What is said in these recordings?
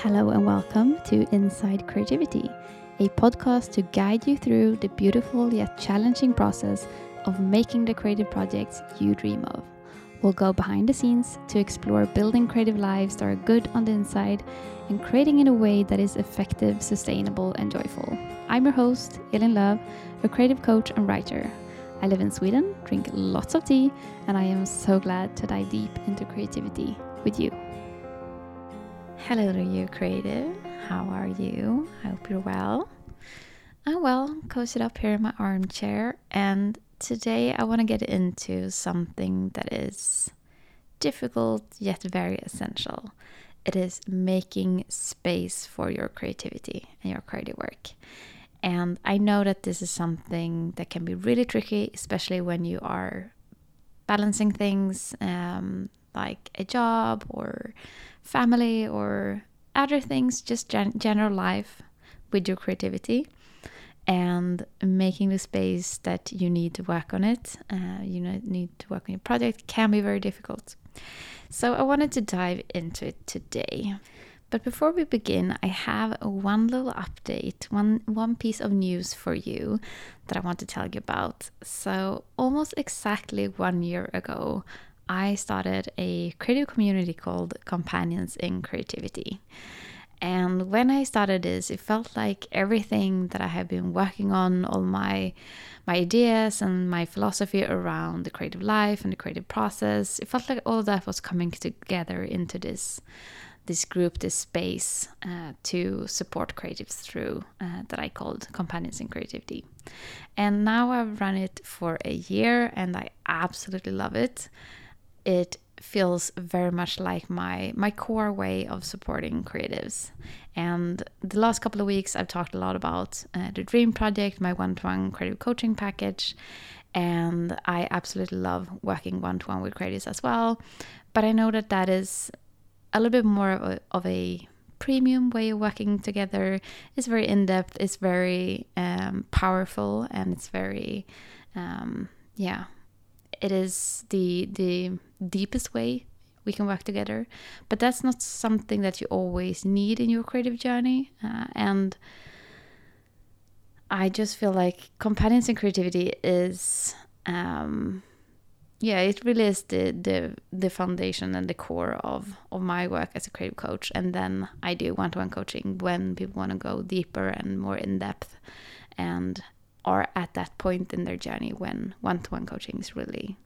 Hello and welcome to Inside Creativity, a podcast to guide you through the beautiful yet challenging process of making the creative projects you dream of. We'll go behind the scenes to explore building creative lives that are good on the inside and creating in a way that is effective, sustainable, and joyful. I'm your host, Elin Loow, a creative coach and writer. I live in Sweden, drink lots of tea, and I am so glad to dive deep into creativity with you. Hello to you, creative. How are you? I hope you're well. I'm well, coasted up here in my armchair, and today I want to get into something that is difficult yet very essential. It is making space for your creativity and your creative work. And I know that this is something that can be really tricky, especially when you are balancing things um, like a job or family or other things, just gen- general life with your creativity and making the space that you need to work on it, uh, you need to work on your project can be very difficult. So I wanted to dive into it today. But before we begin, I have one little update, one one piece of news for you that I want to tell you about. So, almost exactly 1 year ago, I started a creative community called Companions in Creativity. And when I started this, it felt like everything that I have been working on, all my my ideas and my philosophy around the creative life and the creative process, it felt like all that was coming together into this this group, this space uh, to support creatives through uh, that I called Companions in Creativity. And now I've run it for a year and I absolutely love it. It feels very much like my my core way of supporting creatives. And the last couple of weeks i've talked a lot about uh, the dream project my one-to-one creative coaching package. And i absolutely love working one-to-one with creatives as well. But i know that that is a little bit more of a, of a premium way of working together. It's very in-depth it's very um, powerful and it's very um, yeah it is the the deepest way we can work together. But that's not something that you always need in your creative journey uh, and i just feel like companions in creativity is um, yeah it really is the, the the foundation and the core of of my work as a creative coach. And then i do one-to-one coaching when people want to go deeper and more in depth. And are at that point in their journey when one-to-one coaching is really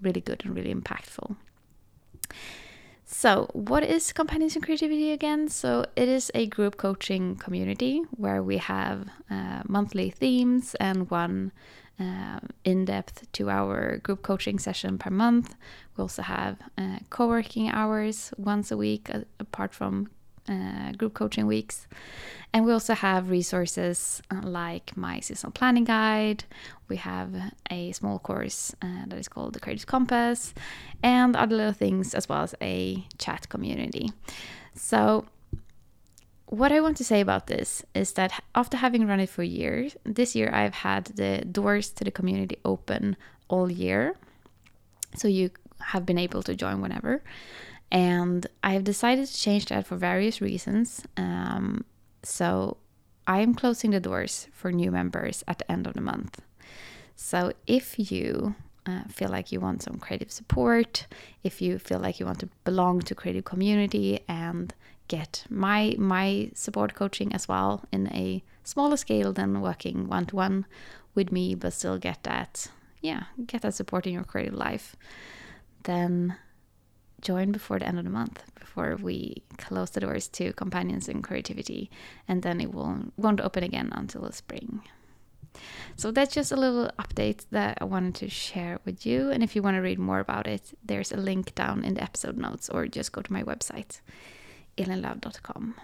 really good and really impactful. So what is companions in creativity again? So it is a group coaching community where we have uh, monthly themes and one uh, in-depth two-hour group coaching session per month. We also have uh, co-working hours once a week uh, apart from uh, group coaching weeks. And we also have resources uh, like my seasonal planning guide. We have a small course uh, that is called the Creative Compass, and other little things as well as a chat community. So, what I want to say about this is that after having run it for years, this year I've had the doors to the community open all year. So, you have been able to join whenever. And I've decided to change that for various reasons. Um, so I am closing the doors for new members at the end of the month. So if you uh, feel like you want some creative support, if you feel like you want to belong to creative community and get my my support coaching as well in a smaller scale than working one to one with me, but still get that yeah get that support in your creative life, then join before the end of the month, before we close the doors to companions in creativity, and then it won't won't open again until the spring. So that's just a little update that I wanted to share with you. And if you want to read more about it, there's a link down in the episode notes, or just go to my website, elinloow.com.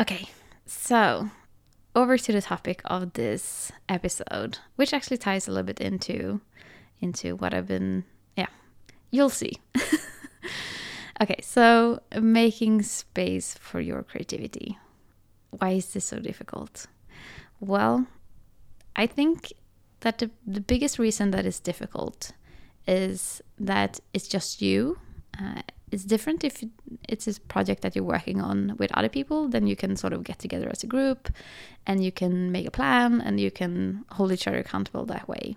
Okay, so over to the topic of this episode, which actually ties a little bit into into what I've been You'll see. okay, so making space for your creativity. Why is this so difficult? Well, I think that the, the biggest reason that it's difficult is that it's just you. Uh, it's different if it's a project that you're working on with other people then you can sort of get together as a group and you can make a plan and you can hold each other accountable that way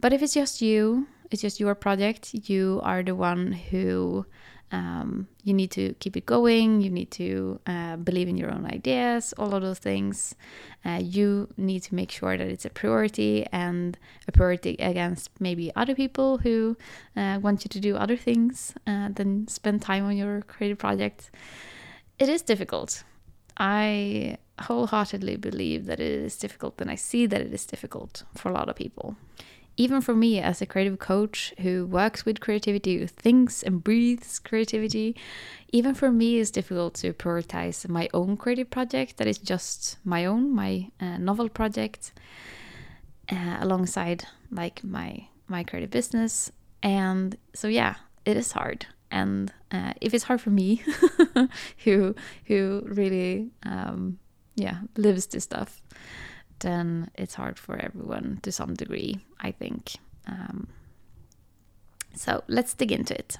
but if it's just you it's just your project. You are the one who um, you need to keep it going. You need to uh, believe in your own ideas all of those things. Uh, you need to make sure that it's a priority and a priority against maybe other people who uh, want you to do other things uh, than spend time on your creative project it is difficult. I wholeheartedly believe that it is difficult and i see that it is difficult for a lot of people even for me as a creative coach who works with creativity, who thinks and breathes creativity, even for me it's difficult to prioritize my own creative project that is just my own, my uh, novel project, uh, alongside like my my creative business. And so yeah, it is hard. And uh, if it's hard for me, who who really um, yeah lives this stuff, then it's hard for everyone to some degree, I think. Um, so let's dig into it.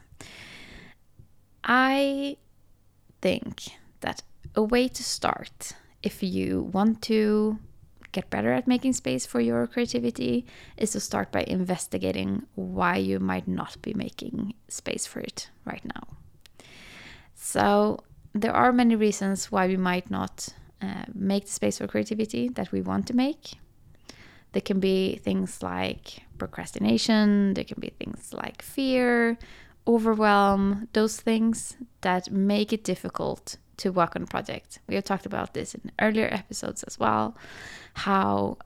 I think that a way to start, if you want to get better at making space for your creativity, is to start by investigating why you might not be making space for it right now. So, there are many reasons why we might not uh, make the space for creativity that we want to make. There can be things like procrastination, there can be things like fear, overwhelm, those things that make it difficult to work on a project. We have talked about this in earlier episodes as well, how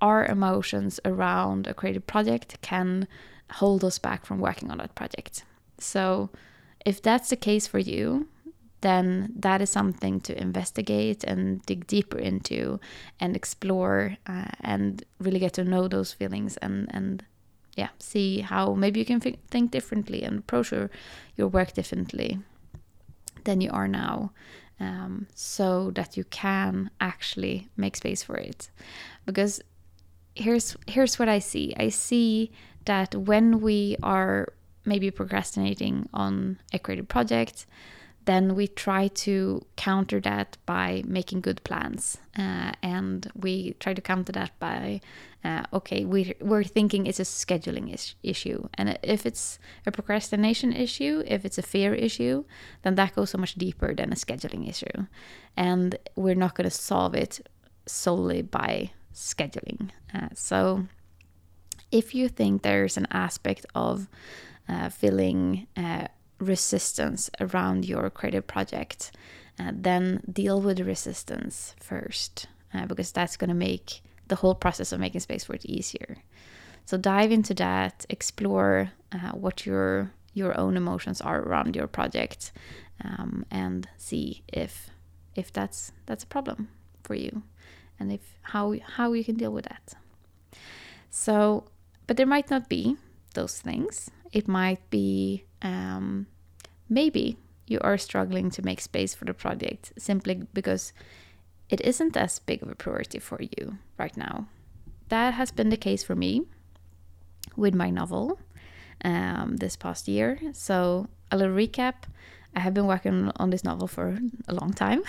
our emotions around a creative project can hold us back from working on that project. So, if that's the case for you, then that is something to investigate and dig deeper into and explore uh, and really get to know those feelings and and yeah see how maybe you can think differently and approach your, your work differently than you are now um, so that you can actually make space for it. Because here's here's what i see. I see that when we are maybe procrastinating on a creative project then we try to counter that by making good plans. Uh, and we try to counter that by, uh, okay, we, we're thinking it's a scheduling is- issue. And if it's a procrastination issue, if it's a fear issue, then that goes so much deeper than a scheduling issue. And we're not going to solve it solely by scheduling. Uh, so if you think there's an aspect of uh, feeling uh, resistance around your creative project, uh, then deal with the resistance first, uh, because that's going to make the whole process of making space for it easier. So dive into that, explore uh, what your your own emotions are around your project, um, and see if if that's that's a problem for you, and if how how you can deal with that. So, but there might not be those things. It might be um, maybe you are struggling to make space for the project simply because it isn't as big of a priority for you right now. That has been the case for me with my novel um, this past year. So, a little recap I have been working on this novel for a long time.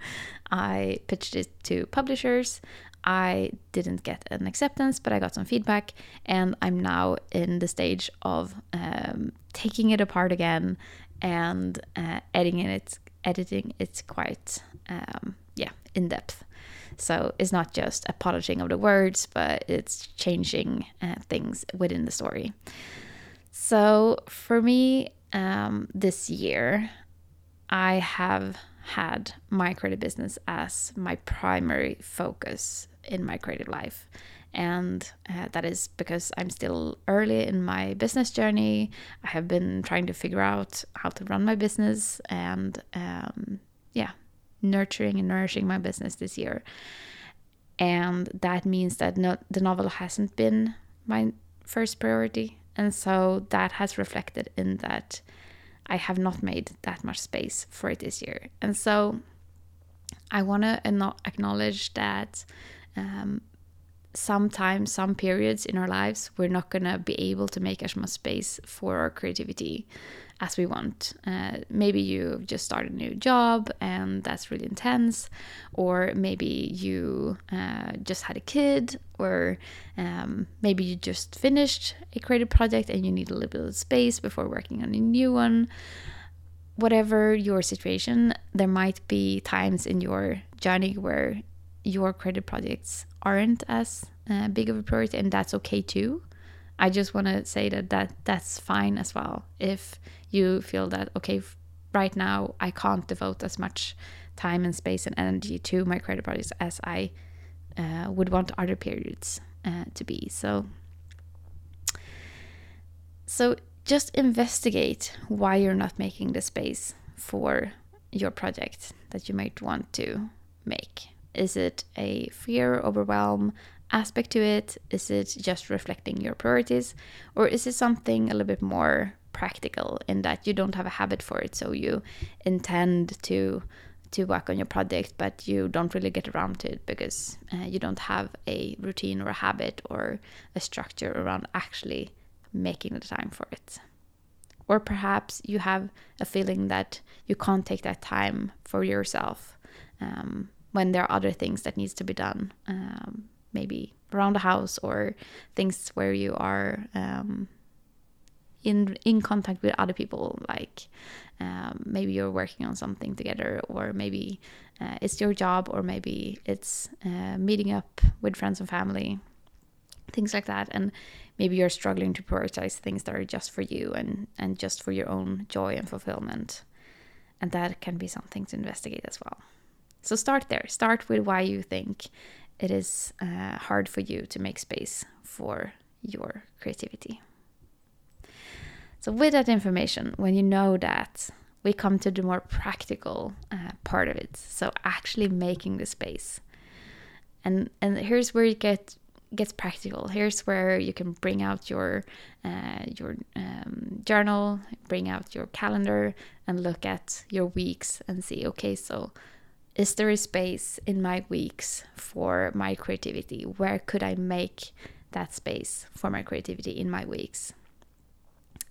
I pitched it to publishers. I didn't get an acceptance, but I got some feedback, and I'm now in the stage of um, taking it apart again and uh, editing it. Editing it's quite um, yeah in depth. So it's not just a polishing of the words, but it's changing uh, things within the story. So for me, um, this year, I have had my creative business as my primary focus in my creative life. And uh, that is because I'm still early in my business journey. I have been trying to figure out how to run my business and, um, yeah, nurturing and nourishing my business this year. And that means that no, the novel hasn't been my first priority. And so that has reflected in that I have not made that much space for it this year. And so I want to acknowledge that um, sometimes, some periods in our lives, we're not gonna be able to make as much space for our creativity as we want. Uh, maybe you just started a new job and that's really intense, or maybe you uh, just had a kid, or um, maybe you just finished a creative project and you need a little bit of space before working on a new one. Whatever your situation, there might be times in your journey where your creative projects aren't as uh, big of a priority, and that's okay too. I just want to say that, that that's fine as well. If you feel that, okay, right now I can't devote as much time and space and energy to my creative projects as I uh, would want other periods uh, to be. So, so just investigate why you're not making the space for your project that you might want to make. Is it a fear, overwhelm, aspect to it? Is it just reflecting your priorities? Or is it something a little bit more practical in that you don't have a habit for it? So you intend to to work on your project, but you don't really get around to it because uh, you don't have a routine or a habit or a structure around actually making the time for it. Or perhaps you have a feeling that you can't take that time for yourself um, when there are other things that needs to be done. Um, maybe around the house or things where you are um, in in contact with other people like um, maybe you're working on something together or maybe uh, it's your job or maybe it's uh, meeting up with friends and family things like that and maybe you're struggling to prioritize things that are just for you and and just for your own joy and fulfillment and that can be something to investigate as well so start there start with why you think it is uh, hard for you to make space for your creativity. So, with that information, when you know that, we come to the more practical uh, part of it. So, actually making the space. And, and here's where it get, gets practical. Here's where you can bring out your, uh, your um, journal, bring out your calendar, and look at your weeks and see okay, so is there a space in my weeks for my creativity? Where could I make that space for my creativity in my weeks?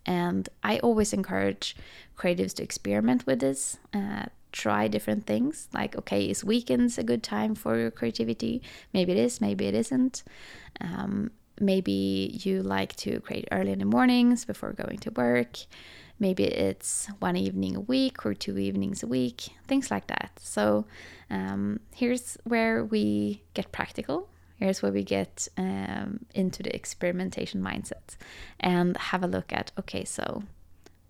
And I always encourage creatives to experiment with this, uh, try different things. Like, okay, is weekends a good time for your creativity? Maybe it is, maybe it isn't. Um, maybe you like to create early in the mornings before going to work. Maybe it's one evening a week or two evenings a week, things like that. So um, here's where we get practical. Here's where we get um, into the experimentation mindset and have a look at okay, so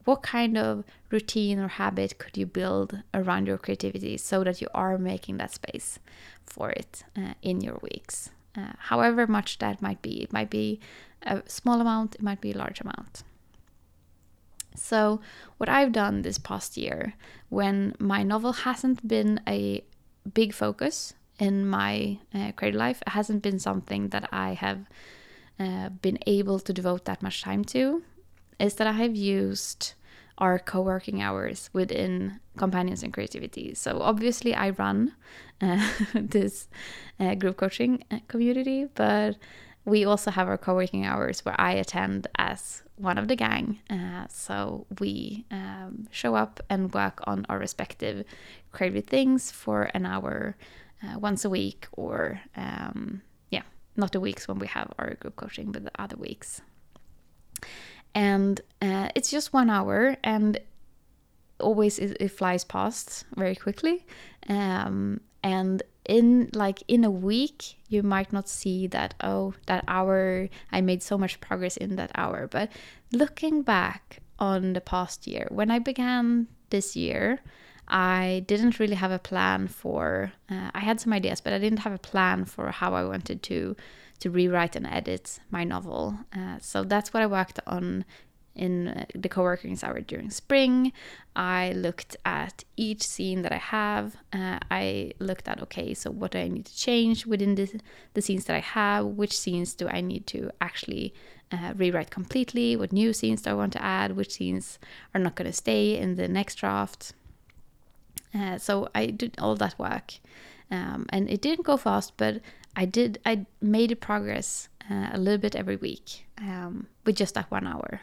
what kind of routine or habit could you build around your creativity so that you are making that space for it uh, in your weeks? Uh, however much that might be, it might be a small amount, it might be a large amount. So, what I've done this past year, when my novel hasn't been a big focus in my uh, creative life, it hasn't been something that I have uh, been able to devote that much time to, is that I have used our co working hours within Companions in Creativity. So, obviously, I run uh, this uh, group coaching uh, community, but we also have our co-working hours where I attend as one of the gang. Uh, so we um, show up and work on our respective creative things for an hour uh, once a week, or um, yeah, not the weeks when we have our group coaching, but the other weeks. And uh, it's just one hour, and always it, it flies past very quickly. Um, and in like in a week you might not see that oh that hour i made so much progress in that hour. But looking back on the past year when i began this year i didn't really have a plan for uh, i had some ideas but i didn't have a plan for how i wanted to to rewrite and edit my novel. Uh, so that's what i worked on in uh, the co-working hour during spring. I looked at each scene that I have. Uh, I looked at okay, so what do I need to change within the, the scenes that I have? Which scenes do I need to actually uh, rewrite completely? What new scenes do I want to add? Which scenes are not going to stay in the next draft? Uh, so I did all that work, um, and it didn't go fast, but I did I made progress uh, a little bit every week um, with just that one hour.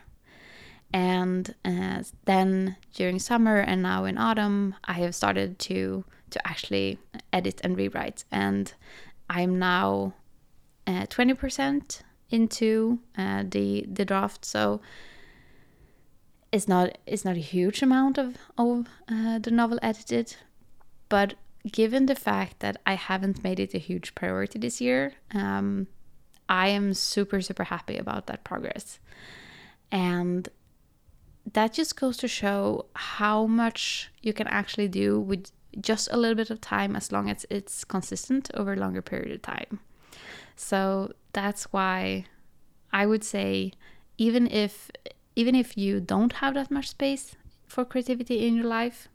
And uh, then during summer and now in autumn, I have started to to actually edit and rewrite, and I'm now uh, twenty percent into uh, the the draft. So it's not it's not a huge amount of of uh, the novel edited, but given the fact that I haven't made it a huge priority this year, um, I am super super happy about that progress, and that just goes to show how much you can actually do with just a little bit of time as long as it's consistent over a longer period of time. So that's why I would say even if even if you don't have that much space for creativity in your life,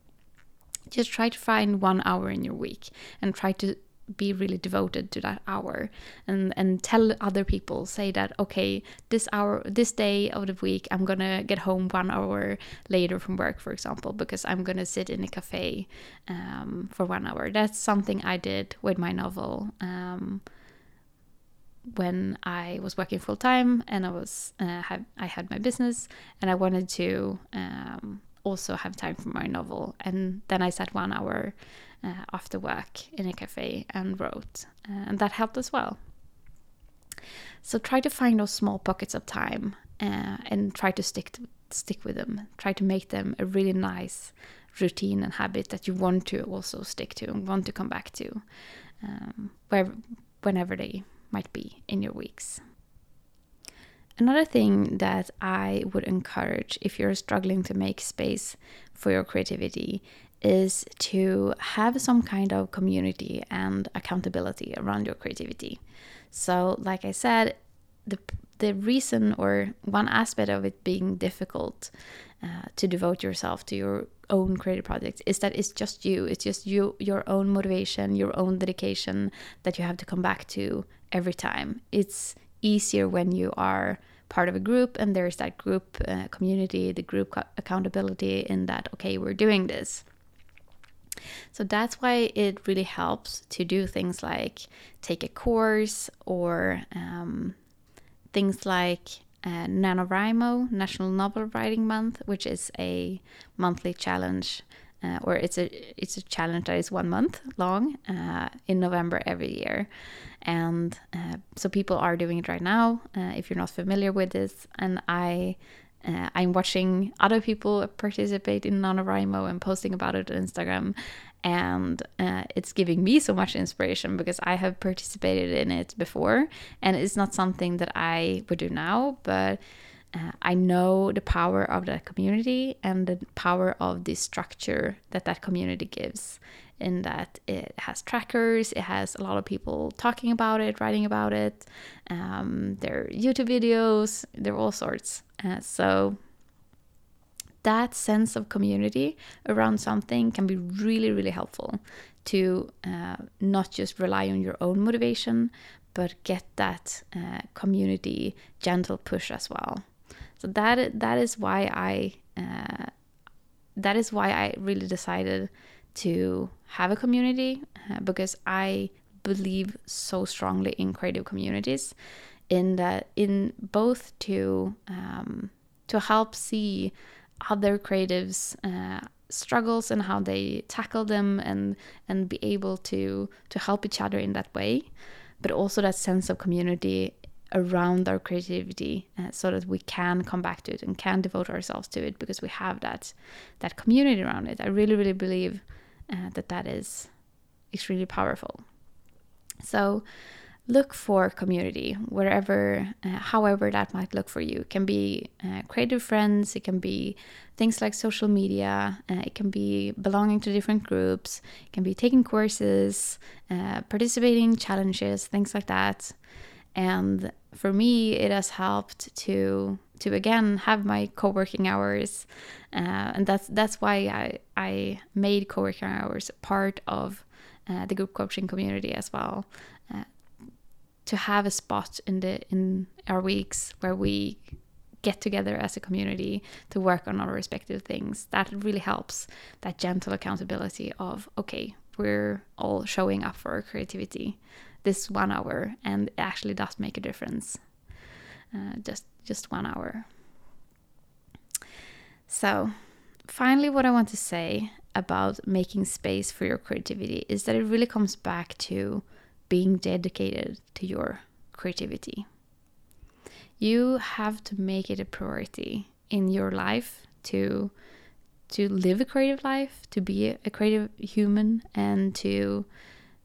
just try to find one hour in your week and try to be really devoted to that hour and and tell other people say that okay this hour this day of the week i'm gonna get home one hour later from work for example because i'm gonna sit in a cafe um, for one hour. That's something i did with my novel um, when I was working full time and I was uh, had I had my business and I wanted to um, also have time for my novel. And then I sat one hour uh, after work in a cafe and wrote uh, and that helped as well. So try to find those small pockets of time uh, and try to stick to, stick with them. Try to make them a really nice routine and habit that you want to also stick to and want to come back to, um, where whenever they might be in your weeks. Another thing that I would encourage if you're struggling to make space for your creativity is to have some kind of community and accountability around your creativity. So, like I said, the the reason or one aspect of it being difficult uh, to devote yourself to your own creative project is that it's just you. It's just you, your own motivation, your own dedication that you have to come back to every time. It's easier when you are part of a group and there's that group uh, community, the group accountability in that, okay, we're doing this. So that's why it really helps to do things like take a course or um, things like uh, NaNoWriMo, National Novel Writing Month, which is a monthly challenge, uh, or it's a it's a challenge that is one month long uh, in November every year, and uh, so people are doing it right now. Uh, if you're not familiar with this, and I. Uh, I'm watching other people participate in NaNoWriMo and posting about it on Instagram, and uh, it's giving me so much inspiration because I have participated in it before and it's not something that I would do now but uh, I know the power of that community and the power of the structure that that community gives in that it has trackers it has a lot of people talking about it writing about it um, there are youtube videos there are all sorts uh, so that sense of community around something can be really, really helpful to uh, not just rely on your own motivation, but get that uh, community gentle push as well. So that that is why I uh, that is why I really decided to have a community uh, because I believe so strongly in creative communities, in that in both to um, to help see other creatives uh, struggles and how they tackle them and and be able to to help each other in that way but also that sense of community around our creativity uh, so that we can come back to it and can devote ourselves to it because we have that that community around it. I really really believe uh, that that is extremely powerful. So look for community wherever uh, however that might look for you. It can be uh, creative friends it can be things like social media uh, it can be belonging to different groups it can be taking courses uh, participating in challenges things like that. And for me it has helped to to again have my co-working hours uh, and that's that's why I, I made co-working hours part of uh, the group coaching community as well to have a spot in the in our weeks where we get together as a community to work on our respective things. That really helps that gentle accountability of okay we're all showing up for our creativity this one hour, and it actually does make a difference. Uh, just just one hour. So, finally, what I want to say about making space for your creativity is that it really comes back to being dedicated to your creativity. You have to make it a priority in your life to to live a creative life, to be a creative human and to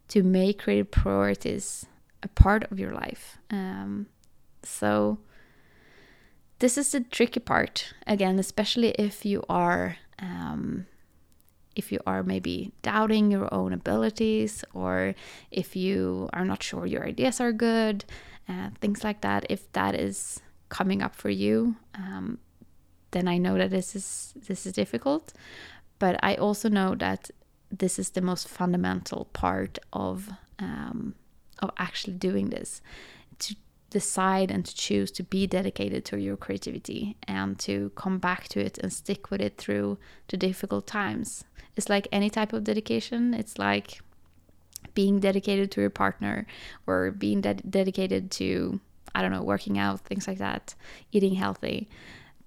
to make creative priorities a part of your life. Um, so this is the tricky part again, especially if you are um, if you are maybe doubting your own abilities or if you are not sure your ideas are good, uh, things like that. If that is coming up for you, um, then I know that this is this is difficult. But I also know that this is the most fundamental part of um, of actually doing this. To decide and to choose to be dedicated to your creativity and to come back to it and stick with it through the difficult times. It's like any type of dedication. It's like being dedicated to your partner or being ded- dedicated to I don't know, working out, things like that, eating healthy.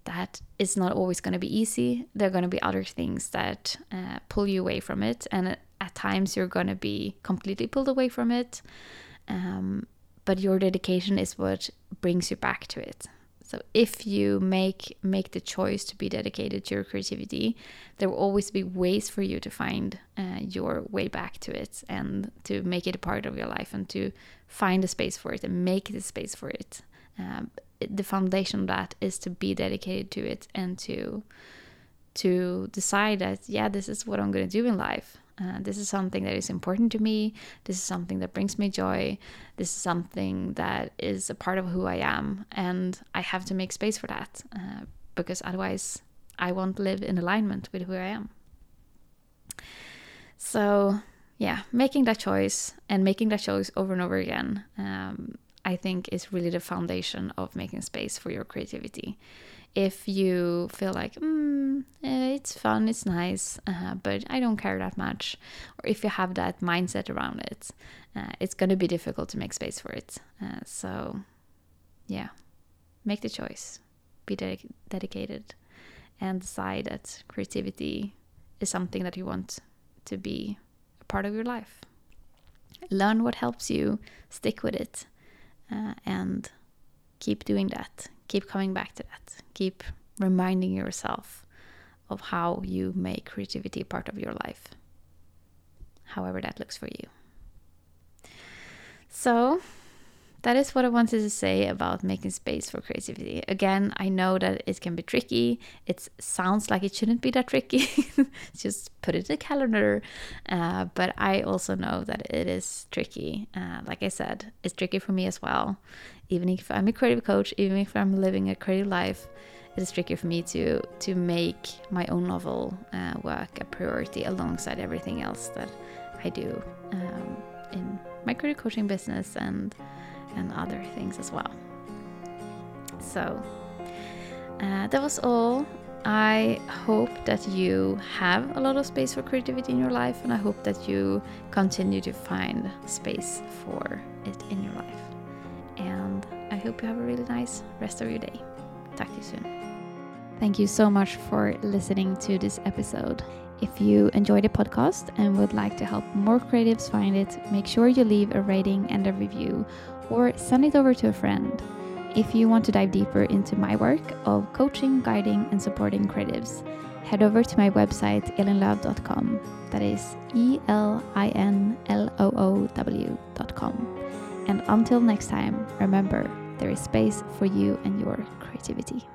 That is not always going to be easy. There are going to be other things that uh, pull you away from it, and at times you're going to be completely pulled away from it. Um, but your dedication is what brings you back to it. So if you make make the choice to be dedicated to your creativity, there will always be ways for you to find uh, your way back to it and to make it a part of your life and to find a space for it and make the space for it. Um, the foundation of that is to be dedicated to it and to to decide that yeah, this is what I'm going to do in life. Uh, this is something that is important to me. This is something that brings me joy. This is something that is a part of who I am. And I have to make space for that uh, because otherwise I won't live in alignment with who I am. So, yeah, making that choice and making that choice over and over again, um, I think is really the foundation of making space for your creativity if you feel like mm, it's fun, it's nice, uh, but I don't care that much, or if you have that mindset around it, uh, it's going to be difficult to make space for it. Uh, so, yeah, make the choice, be dedicated, and decide that creativity is something that you want to be a part of your life. Learn what helps you, stick with it, uh, and keep doing that keep coming back to that. Keep reminding yourself of how you make creativity part of your life, however that looks for you. So, that is what I wanted to say about making space for creativity. Again, I know that it can be tricky. It sounds like it shouldn't be that tricky. Just put it in a calendar. Uh, but I also know that it is tricky. Uh, like I said, it's tricky for me as well. Even if I'm a creative coach, even if I'm living a creative life, it is tricky for me to to make my own novel uh, work a priority alongside everything else that I do um, in my creative coaching business and and other things as well. So uh, that was all. I hope that you have a lot of space for creativity in your life, and I hope that you continue to find space for it in your life. And I hope you have a really nice rest of your day. Talk to you soon. Thank you so much for listening to this episode. If you enjoyed the podcast and would like to help more creatives find it, make sure you leave a rating and a review or send it over to a friend. If you want to dive deeper into my work of coaching, guiding, and supporting creatives, head over to my website, elinloow.com. That is E L I N L O O W.com. And until next time, remember there is space for you and your creativity.